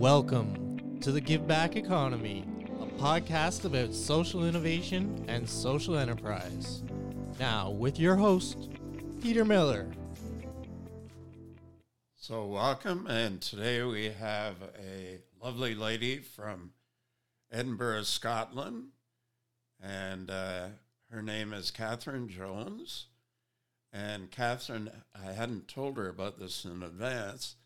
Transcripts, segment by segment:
Welcome to the Give Back Economy, a podcast about social innovation and social enterprise. Now, with your host, Peter Miller. So, welcome, and today we have a lovely lady from Edinburgh, Scotland, and uh, her name is Catherine Jones. And Catherine, I hadn't told her about this in advance,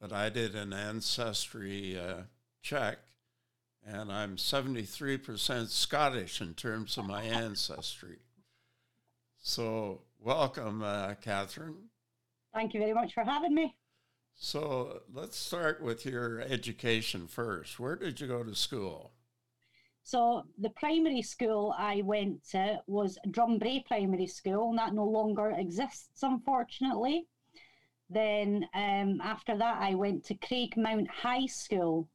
but I did an ancestry uh, check, and I'm 73% Scottish in terms of my ancestry. So, welcome, uh, Catherine. Thank you very much for having me. So, let's start with your education first. Where did you go to school? So the primary school I went to was Drum Brae Primary School, and that no longer exists, unfortunately. Then um, after that, I went to Craigmount High School,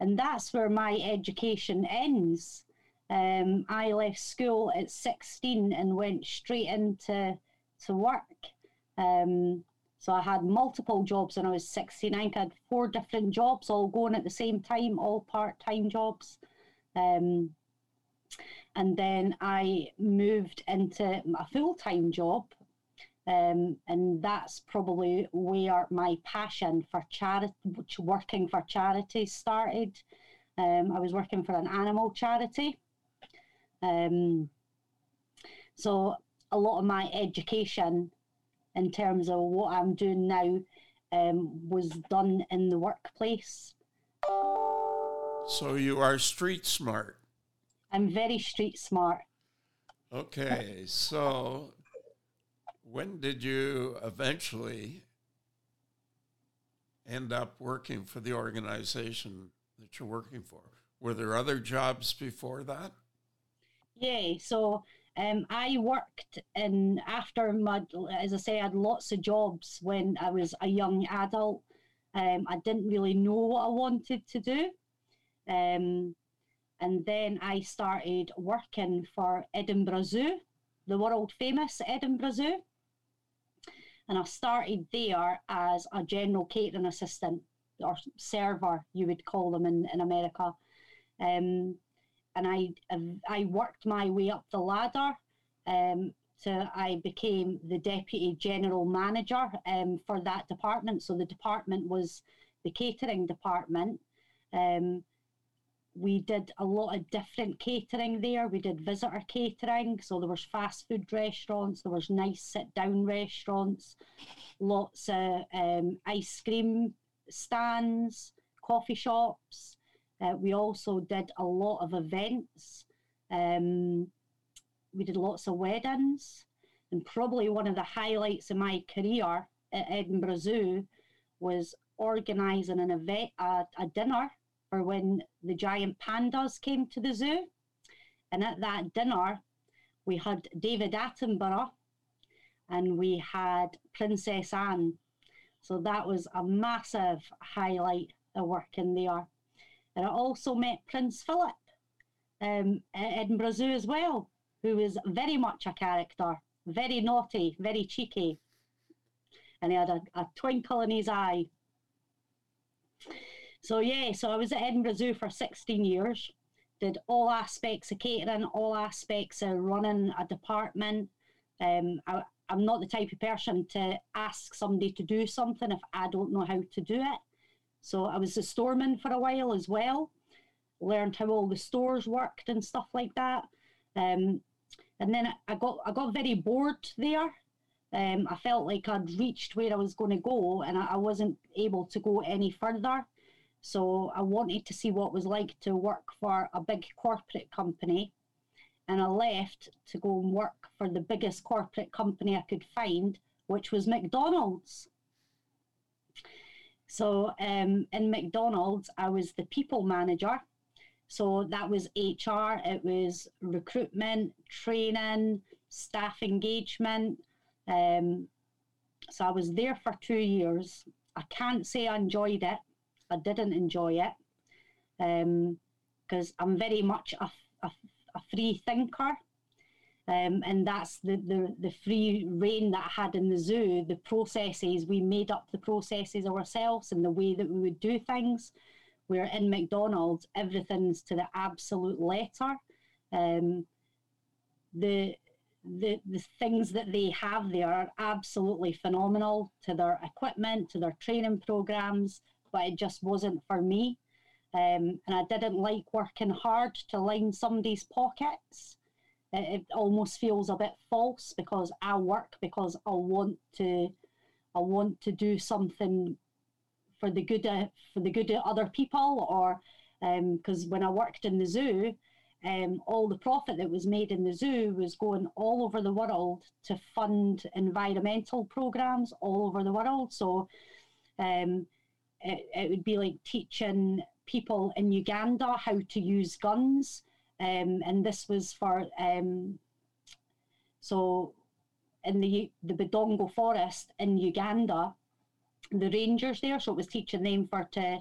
and that's where my education ends. Um, I left school at 16 and went straight into to work. Um, so I had multiple jobs when I was 16. I had four different jobs all going at the same time, all part time jobs. Um, and then I moved into a full time job. Um, and that's probably where my passion for charity, working for charities started. Um, I was working for an animal charity. Um, so a lot of my education in terms of what I'm doing now um, was done in the workplace. So you are street smart. I'm very street smart. Okay, so when did you eventually end up working for the organization that you're working for? Were there other jobs before that? Yeah, so um, I worked in after my, as I say, I had lots of jobs when I was a young adult. Um, I didn't really know what I wanted to do. Um, and then I started working for Edinburgh Zoo, the world famous Edinburgh Zoo. And I started there as a general catering assistant or server, you would call them in, in America. Um, and I, I worked my way up the ladder um, to I became the deputy general manager um, for that department. So the department was the catering department. Um, we did a lot of different catering there. We did visitor catering, so there was fast food restaurants, there was nice sit down restaurants, lots of um, ice cream stands, coffee shops. Uh, we also did a lot of events. Um, we did lots of weddings, and probably one of the highlights of my career at Edinburgh Zoo was organising an event, a, a dinner or when the giant pandas came to the zoo. And at that dinner, we had David Attenborough and we had Princess Anne. So that was a massive highlight of working there. And I also met Prince Philip um, at Edinburgh Zoo as well, who was very much a character, very naughty, very cheeky. And he had a, a twinkle in his eye. So yeah, so I was at Edinburgh Zoo for 16 years. Did all aspects of catering, all aspects of running a department. Um, I, I'm not the type of person to ask somebody to do something if I don't know how to do it. So I was a storeman for a while as well. Learned how all the stores worked and stuff like that. Um, and then I got I got very bored there. Um, I felt like I'd reached where I was going to go, and I, I wasn't able to go any further. So I wanted to see what it was like to work for a big corporate company. And I left to go and work for the biggest corporate company I could find, which was McDonald's. So um, in McDonald's, I was the people manager. So that was HR, it was recruitment, training, staff engagement. Um, so I was there for two years. I can't say I enjoyed it I didn't enjoy it because um, I'm very much a, a, a free thinker. Um, and that's the, the, the free rein that I had in the zoo. The processes, we made up the processes ourselves and the way that we would do things. where in McDonald's everything's to the absolute letter. Um, the the the things that they have there are absolutely phenomenal to their equipment, to their training programs, but it just wasn't for me. Um, and I didn't like working hard to line somebody's pockets. It, it almost feels a bit false because I work because I want to, I want to do something for the good of, for the good of other people, or because um, when I worked in the zoo, um, all the profit that was made in the zoo was going all over the world to fund environmental programs all over the world. So um, it, it would be like teaching people in Uganda how to use guns. Um, and this was for, um, so in the, the Budongo forest in Uganda, the rangers there, so it was teaching them for to,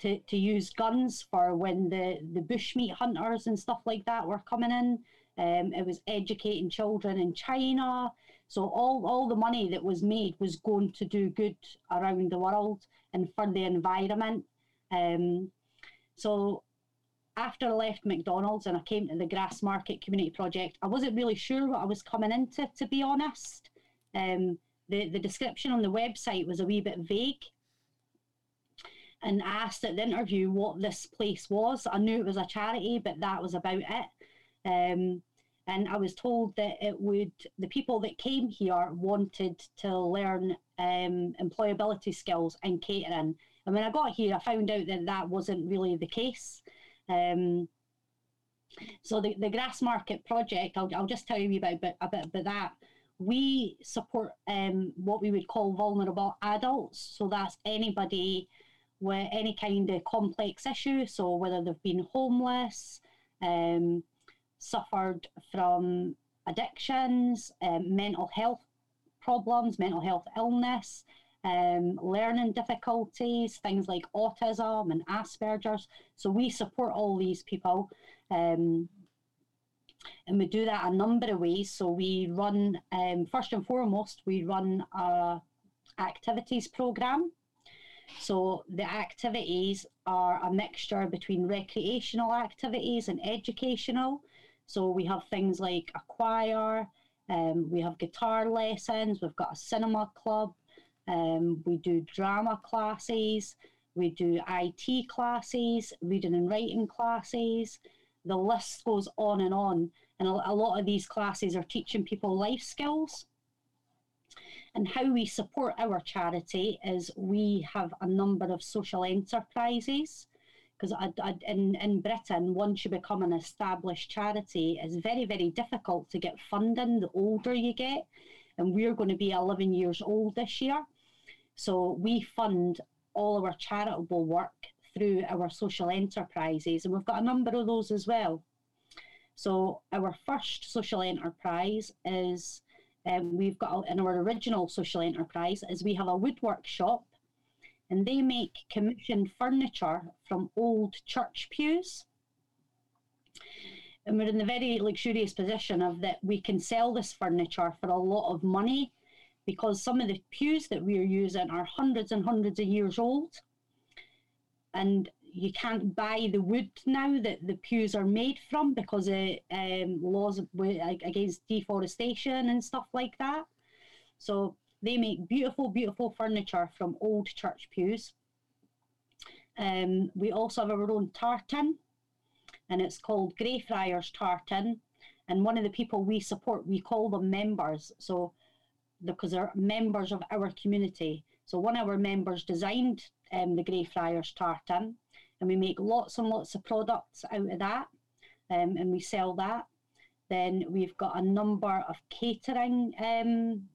to, to use guns for when the, the bushmeat hunters and stuff like that were coming in. Um, it was educating children in China. So all, all the money that was made was going to do good around the world and for the environment. Um, so after I left McDonald's and I came to the Grassmarket Community Project, I wasn't really sure what I was coming into, to be honest. Um, the, the description on the website was a wee bit vague and asked at the interview what this place was. I knew it was a charity, but that was about it. Um, and I was told that it would the people that came here wanted to learn um, employability skills and catering. And when I got here, I found out that that wasn't really the case. Um, so the, the Grassmarket project, I'll, I'll just tell you about, about, a bit about that. We support um, what we would call vulnerable adults. So that's anybody with any kind of complex issue. So whether they've been homeless, um, suffered from addictions, um, mental health problems, mental health illness, um, learning difficulties, things like autism and Asperger's. So we support all these people. Um, and we do that a number of ways. So we run, um, first and foremost, we run a activities program. So the activities are a mixture between recreational activities and educational. So we have things like a choir, um, we have guitar lessons, we've got a cinema club, um, we do drama classes, we do IT classes, reading and writing classes. The list goes on and on. And a, a lot of these classes are teaching people life skills. And how we support our charity is we have a number of social enterprises because in, in Britain, once you become an established charity, it's very, very difficult to get funding the older you get. And we're going to be 11 years old this year. So we fund all our charitable work through our social enterprises, and we've got a number of those as well. So our first social enterprise is um, we've got in our original social enterprise is we have a woodwork shop and they make commissioned furniture from old church pews. And we're in the very luxurious position of that we can sell this furniture for a lot of money because some of the pews that we're using are hundreds and hundreds of years old. And you can't buy the wood now that the pews are made from because of um, laws against deforestation and stuff like that. So they make beautiful, beautiful furniture from old church pews. Um, we also have our own tartan, and it's called Greyfriars Tartan. And one of the people we support, we call them members. So, because they're members of our community. So, one of our members designed um, the Greyfriars Tartan, and we make lots and lots of products out of that, um, and we sell that. Then we've got a number of catering um,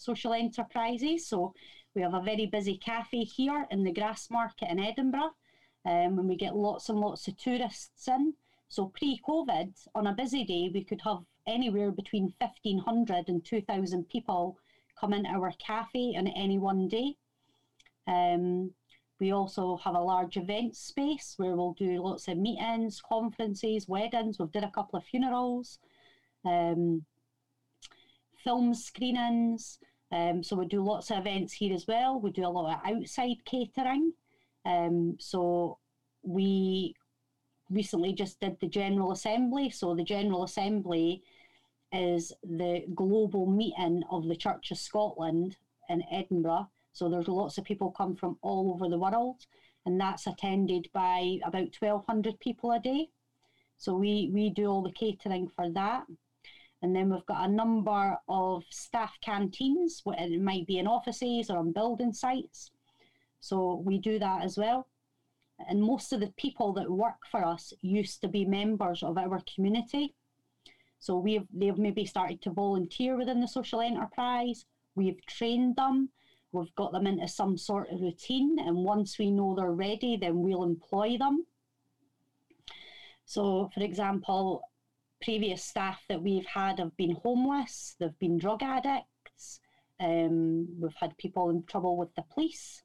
social enterprises. So we have a very busy cafe here in the Grassmarket in Edinburgh, um, and we get lots and lots of tourists in. So pre-COVID, on a busy day, we could have anywhere between 1,500 and 2,000 people come into our cafe on any one day. Um, we also have a large event space where we'll do lots of meetings, conferences, weddings. We've did a couple of funerals, um, film screenings. Um, so we do lots of events here as well. We do a lot of outside catering. Um, so we recently just did the General Assembly. So the General Assembly is the global meeting of the Church of Scotland in Edinburgh. So there's lots of people come from all over the world, and that's attended by about 1,200 people a day. So we, we do all the catering for that. And then we've got a number of staff canteens, it might be in offices or on building sites. So we do that as well. And most of the people that work for us used to be members of our community. So we've they've maybe started to volunteer within the social enterprise. We've trained them. We've got them into some sort of routine, and once we know they're ready, then we'll employ them. So, for example, previous staff that we've had have been homeless, they've been drug addicts, um, we've had people in trouble with the police,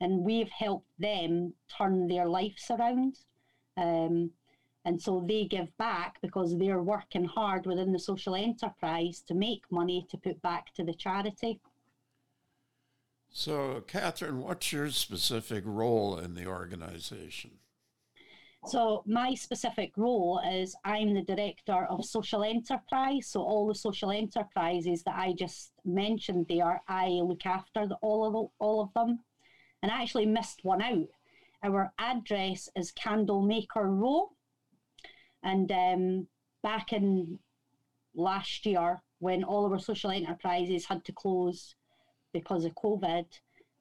and we've helped them turn their lives around. Um, and so they give back because they're working hard within the social enterprise to make money to put back to the charity. So, Catherine, what's your specific role in the organization? So, my specific role is I'm the director of social enterprise. So, all the social enterprises that I just mentioned there, I look after the, all of the, all of them. And I actually missed one out. Our address is Candlemaker Row, and um, back in last year, when all of our social enterprises had to close because of COVID,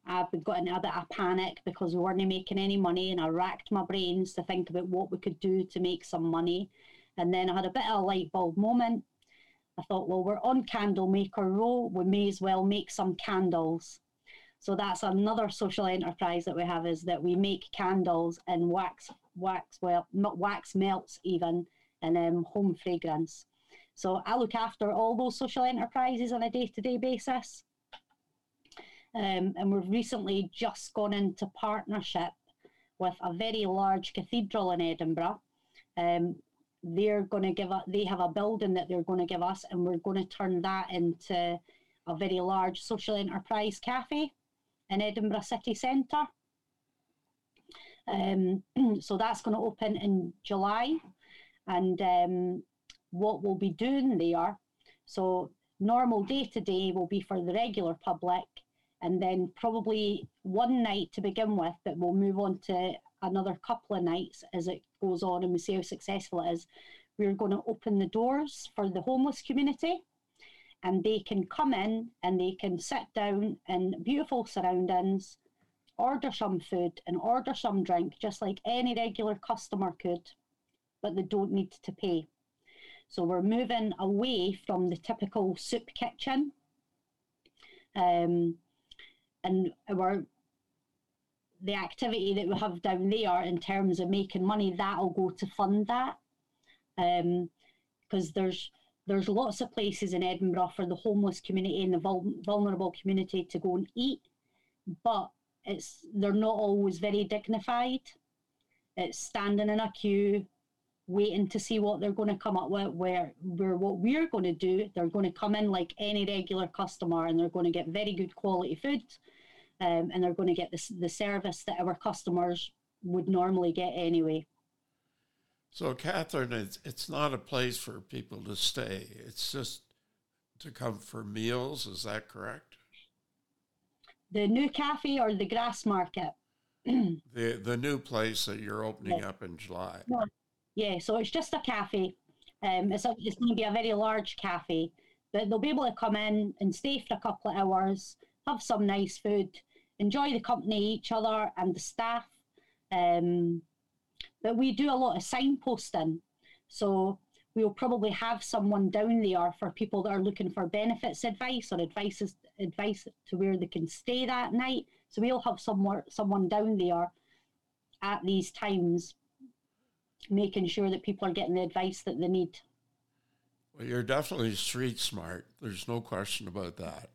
I got a bit of panic because we weren't making any money, and I racked my brains to think about what we could do to make some money. And then I had a bit of a light bulb moment. I thought, well, we're on Candle Maker Row, we may as well make some candles. So that's another social enterprise that we have is that we make candles and wax wax well wax melts even and um, home fragrance. So I look after all those social enterprises on a day to day basis. Um, and we've recently just gone into partnership with a very large cathedral in Edinburgh. Um, they're going to give us, they have a building that they're going to give us, and we're going to turn that into a very large social enterprise cafe in Edinburgh city centre. Um, so that's going to open in July. And um, what we'll be doing there, so normal day to day will be for the regular public, and then probably one night to begin with, but we'll move on to another couple of nights as it goes on and we see how successful it is. We're going to open the doors for the homeless community and they can come in and they can sit down in beautiful surroundings order some food and order some drink just like any regular customer could, but they don't need to pay. So we're moving away from the typical soup kitchen. Um, and our the activity that we have down there in terms of making money, that'll go to fund that. Because um, there's there's lots of places in Edinburgh for the homeless community and the vul- vulnerable community to go and eat, but it's they're not always very dignified. It's standing in a queue, waiting to see what they're going to come up with. Where where what we're going to do, they're going to come in like any regular customer, and they're going to get very good quality food, um, and they're going to get the the service that our customers would normally get anyway. So, Catherine, it's, it's not a place for people to stay. It's just to come for meals. Is that correct? the new cafe or the Grassmarket? the the new place that you're opening yeah. up in July. Yeah, so it's just a cafe. Um, it's a, it's going to be a very large cafe, but they'll be able to come in and stay for a couple of hours, have some nice food, enjoy the company each other and the staff. Um, but we do a lot of signposting, so we'll probably have someone down there for people that are looking for benefits advice or advice advice to where they can stay that night. So we'll have somewhere someone down there at these times, making sure that people are getting the advice that they need. Well, you're definitely street smart. There's no question about that.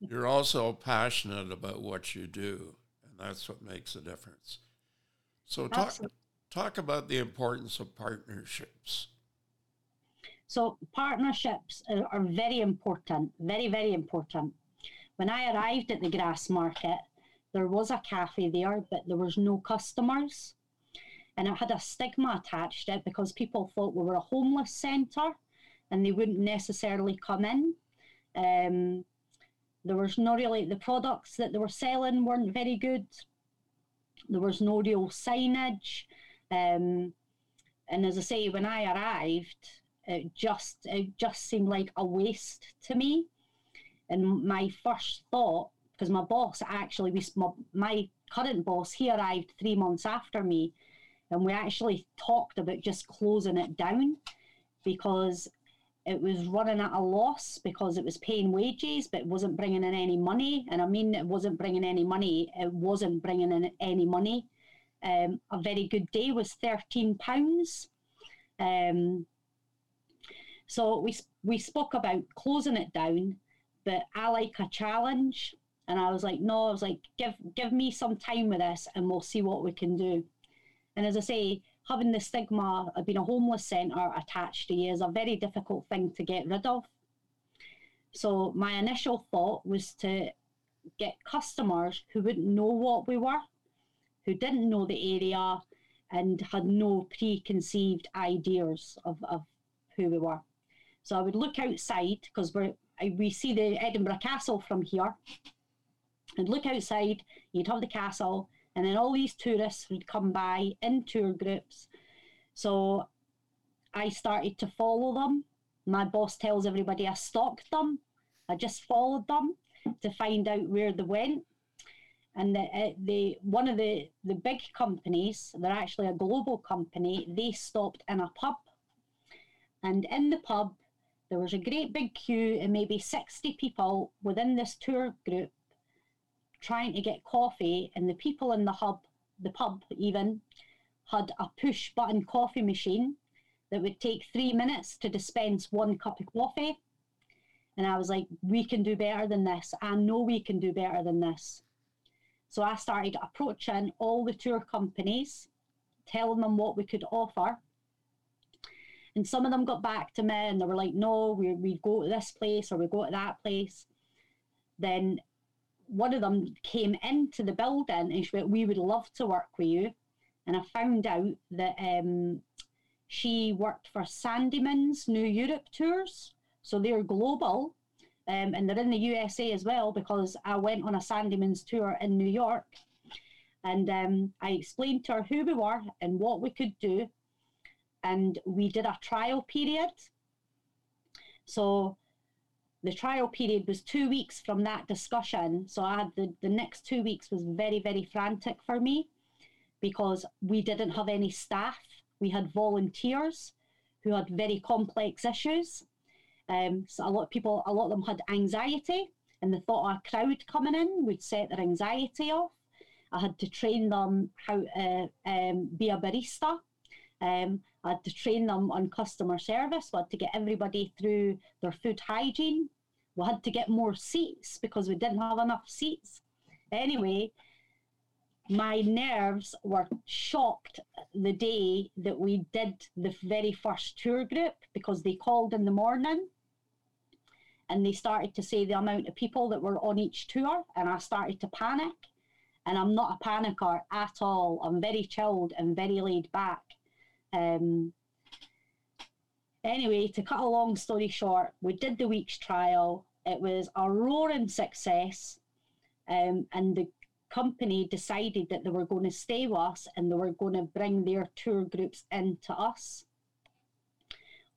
You're also passionate about what you do, and that's what makes a difference. So talk Absolutely. talk about the importance of partnerships. So partnerships are, are very important, very, very important. When I arrived at the Grassmarket, there was a cafe there, but there was no customers. And it had a stigma attached to it because people thought we were a homeless centre and they wouldn't necessarily come in. Um, there was no really, the products that they were selling weren't very good. There was no real signage. Um, and as I say, when I arrived, it just it just seemed like a waste to me. And my first thought, because my boss actually, my, my current boss, he arrived three months after me, and we actually talked about just closing it down because it was running at a loss because it was paying wages but wasn't bringing in any money. And i mean it wasn't bringing any money it wasn't bringing in any money. Um, a very good day was 13 pounds. Um, so we, we spoke about closing it down but i like a challenge. And i was like no i was like give give me some time with this and we'll see what we can do and as i say having the stigma of being a homeless centre attached to you is a very difficult thing to get rid of. So my initial thought was to get customers who wouldn't know what we were, who didn't know the area and had no preconceived ideas of, of who we were. So I would look outside because we we see the Edinburgh Castle from here. And look outside, you'd have the castle, and then all these tourists would come by in tour groups. So I started to follow them. My boss tells everybody I stalked them. I just followed them to find out where they went. And the, uh, the one of the, the big companies, they're actually a global company, they stopped in a pub. And in the pub, there was a great big queue and maybe 60 people within this tour group trying to get coffee, and the people in the hub, the pub even, had a push button coffee machine that would take three minutes to dispense one cup of coffee. And I was like, we can do better than this. I know we can do better than this. So I started approaching all the tour companies, telling them what we could offer. And some of them got back to me and they were like, no, we, we go to this place or we go to that place. Then one of them came into the building and she went, We would love to work with you. And I found out that um, she worked for Sandeman's New Europe tours. So they're global um, and they're in the USA as well because I went on a Sandeman's tour in New York. And um, I explained to her who we were and what we could do. And we did a trial period. So the trial period was two weeks from that discussion. So I had the, the next two weeks was very, very frantic for me because we didn't have any staff. We had volunteers who had very complex issues. Um, so a lot of people, a lot of them had anxiety, and the thought of a crowd coming in would set their anxiety off. I had to train them how to um, be a barista. Um, I had to train them on customer service. We had to get everybody through their food hygiene. We had to get more seats because we didn't have enough seats. Anyway, my nerves were shocked the day that we did the very first tour group because they called in the morning and they started to say the amount of people that were on each tour and I started to panic and I'm not a panicker at all. I'm very chilled and very laid back. Um, Anyway, to cut a long story short, we did the week's trial. It was a roaring success, um, and the company decided that they were going to stay with us and they were going to bring their tour groups into us.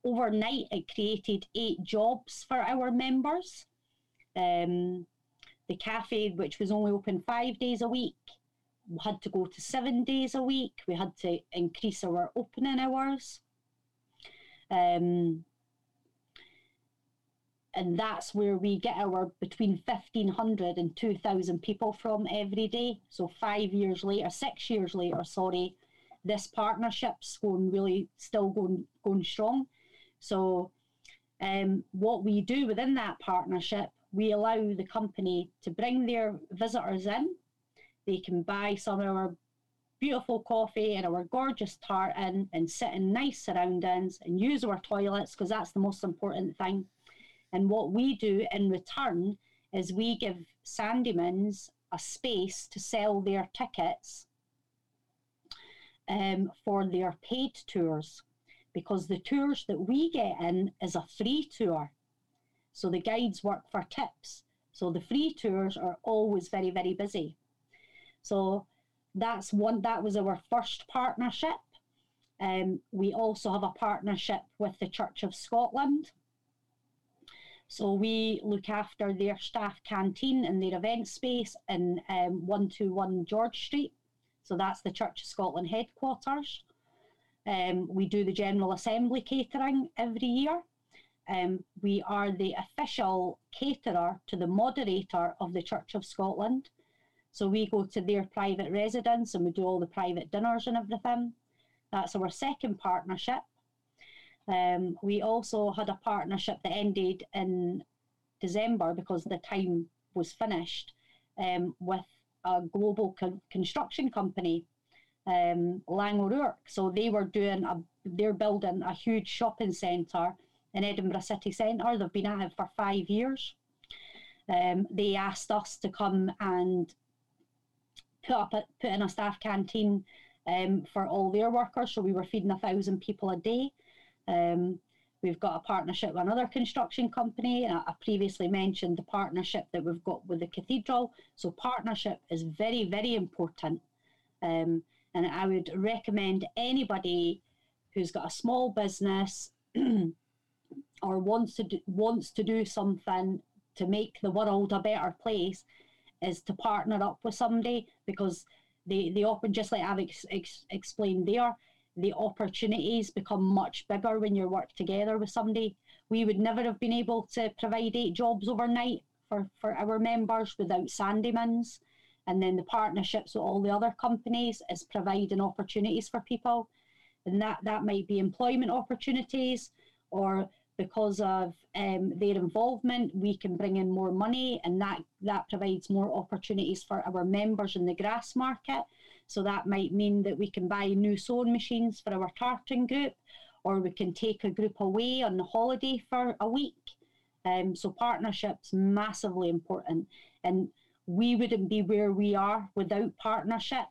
Overnight, it created eight jobs for our members. Um, the cafe, which was only open five days a week, had to go to seven days a week. We had to increase our opening hours. Um, and that's where we get our between 1500 and 2000 people from every day. So five years later six years later sorry this partnership's going really still going going strong. So um, what we do within that partnership we allow the company to bring their visitors in. They can buy some of our beautiful coffee and our gorgeous tartan and sit in nice surroundings and use our toilets because that's the most important thing. And what we do in return is we give Sandemans a space to sell their tickets um, for their paid tours because the tours that we get in is a free tour. So the guides work for tips. So the free tours are always very, very busy. So that's one that was our first partnership. Um, we also have a partnership with the Church of Scotland. So we look after their staff canteen and their event space in um, 121 George Street. So that's the Church of Scotland headquarters. Um, we do the General Assembly catering every year. Um, we are the official caterer to the moderator of the Church of Scotland. So we go to their private residence and we do all the private dinners and everything. That's our second partnership. Um, we also had a partnership that ended in December because the time was finished um, with a global co- construction company, um, Laing O'Rourke. So they were doing a, they're building a huge shopping centre in Edinburgh city centre. They've been at it for five years. Um, they asked us to come and put up a, put in a staff canteen um, for all their workers. So we were feeding a thousand people a day. Um, we've got a partnership with another construction company. I previously mentioned the partnership that we've got with the cathedral. So partnership is very, very important. Um, and I would recommend anybody who's got a small business or wants to do, wants to do something to make the world a better place is to partner up with somebody because the the open just like I've ex, ex, explained there, the opportunities become much bigger when you work together with somebody. We would never have been able to provide eight jobs overnight for, for our members without Sandemans. And then the partnerships with all the other companies is providing opportunities for people. And that, that might be employment opportunities or because of um, their involvement, we can bring in more money, and that that provides more opportunities for our members in the Grassmarket. So that might mean that we can buy new sewing machines for our tartan group, or we can take a group away on a holiday for a week. Um, so partnerships massively important, and we wouldn't be where we are without partnership.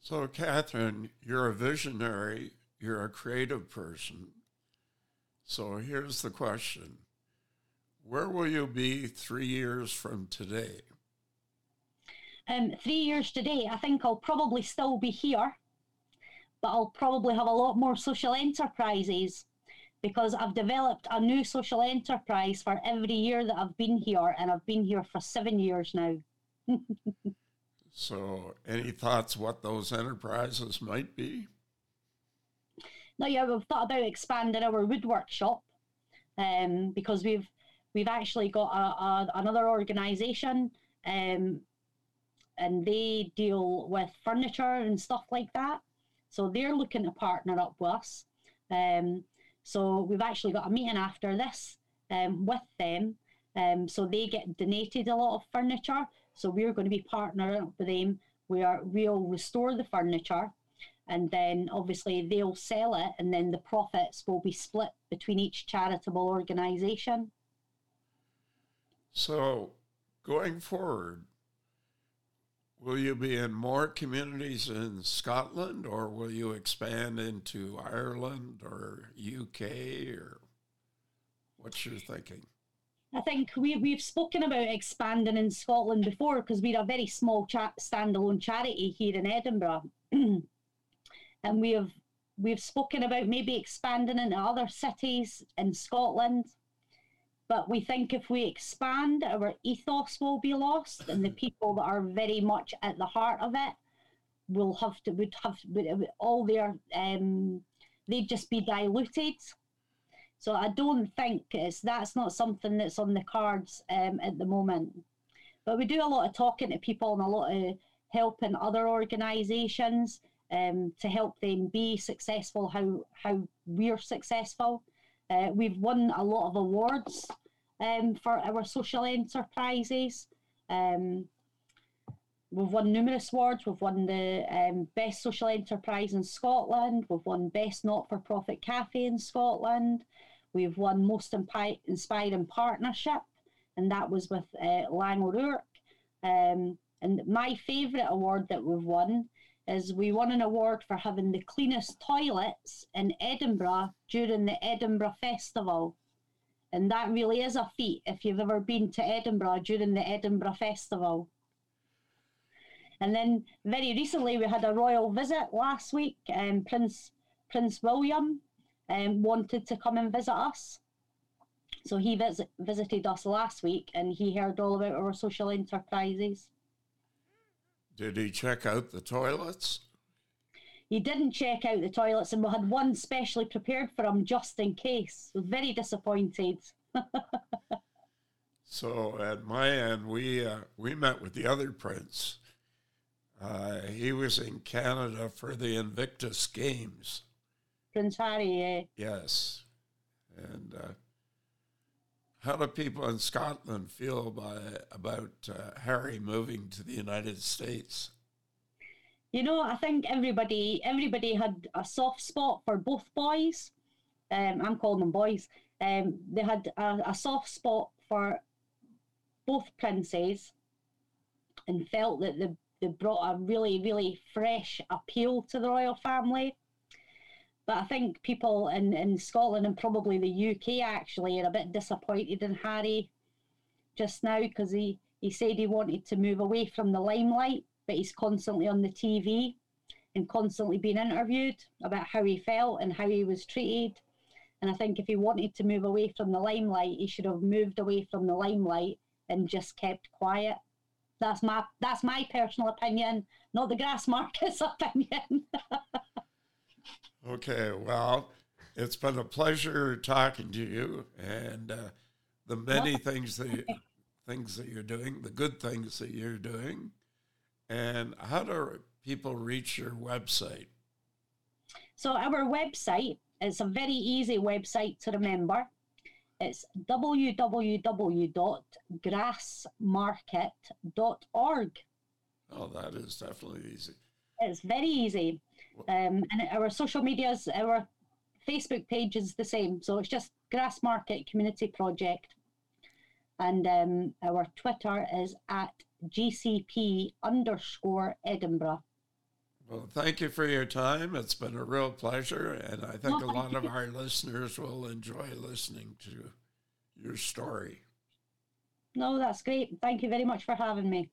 So, Catherine, you're a visionary. You're a creative person so here's the question Where will you be three years from today? Um, three years today, I think I'll probably still be here, but I'll probably have a lot more social enterprises because I've developed a new social enterprise for every year that I've been here, and I've been here for seven years now. so, any thoughts what those enterprises might be? Now yeah, we've thought about expanding our woodwork shop um, because we've we've actually got a, a, another organisation um, and they deal with furniture and stuff like that. So they're looking to partner up with us. Um, so we've actually got a meeting after this um, with them. Um, so they get donated a lot of furniture. So we're going to be partnering up with them. We are we'll restore the furniture and then obviously they'll sell it and then the profits will be split between each charitable organization so going forward will you be in more communities in scotland or will you expand into ireland or uk or what's your thinking I think we, we've spoken about expanding in Scotland before because we're a very small cha- standalone charity here in Edinburgh. and we have we've spoken about maybe expanding into other cities in Scotland. But we think if we expand, our ethos will be lost, and the people that are very much at the heart of it will have to would have would, all their um, they'd just be diluted. So I don't think it's that's not something that's on the cards um, at the moment. But we do a lot of talking to people and a lot of helping other organisations um, to help them be successful how how we're successful. Uh, we've won a lot of awards um, for our social enterprises. Um, we've won numerous awards. We've won the um, best social enterprise in Scotland. We've won best not-for-profit cafe in Scotland. We've won most impi- inspiring partnership, and that was with uh, Laing O'Rourke. Um, and my favourite award that we've won is we won an award for having the cleanest toilets in Edinburgh during the Edinburgh Festival. And that really is a feat if you've ever been to Edinburgh during the Edinburgh Festival. And then very recently we had a royal visit last week. Um, Prince Prince William um, wanted to come and visit us. So he visit, visited us last week and he heard all about our social enterprises. Did he check out the toilets? He didn't check out the toilets, and we had one specially prepared for him just in case. very disappointed. so at my end, we uh, we met with the other prince. Uh, he was in Canada for the Invictus Games. Prince Harry, yeah. Yes, and uh, how do people in Scotland feel about about uh, Harry moving to the United States? You know, I think everybody everybody had a soft spot for both boys. Um, I'm calling them boys. Um, they had a, a soft spot for both princes, and felt that they, they brought a really really fresh appeal to the royal family. But I think people in, in Scotland and probably the UK actually are a bit disappointed in Harry just now because he, he said he wanted to move away from the limelight, but he's constantly on the TV and constantly being interviewed about how he felt and how he was treated. And I think if he wanted to move away from the limelight, he should have moved away from the limelight and just kept quiet. That's my that's my personal opinion, not the Grassmarket's opinion. Okay, well, it's been a pleasure talking to you, and uh, the many things that you, things that you're doing, the good things that you're doing, and how do people reach your website? So our website is a very easy website to remember. It's www.grassmarket.org. Oh, that is definitely easy. It's very easy. Um, and our social medias, our Facebook page is the same. So it's just Grassmarket Community Project. And um, our Twitter is at GCP underscore Edinburgh. Well, thank you for your time. It's been a real pleasure. And I think a lot of our listeners will enjoy listening to your story. No, that's great. Thank you very much for having me.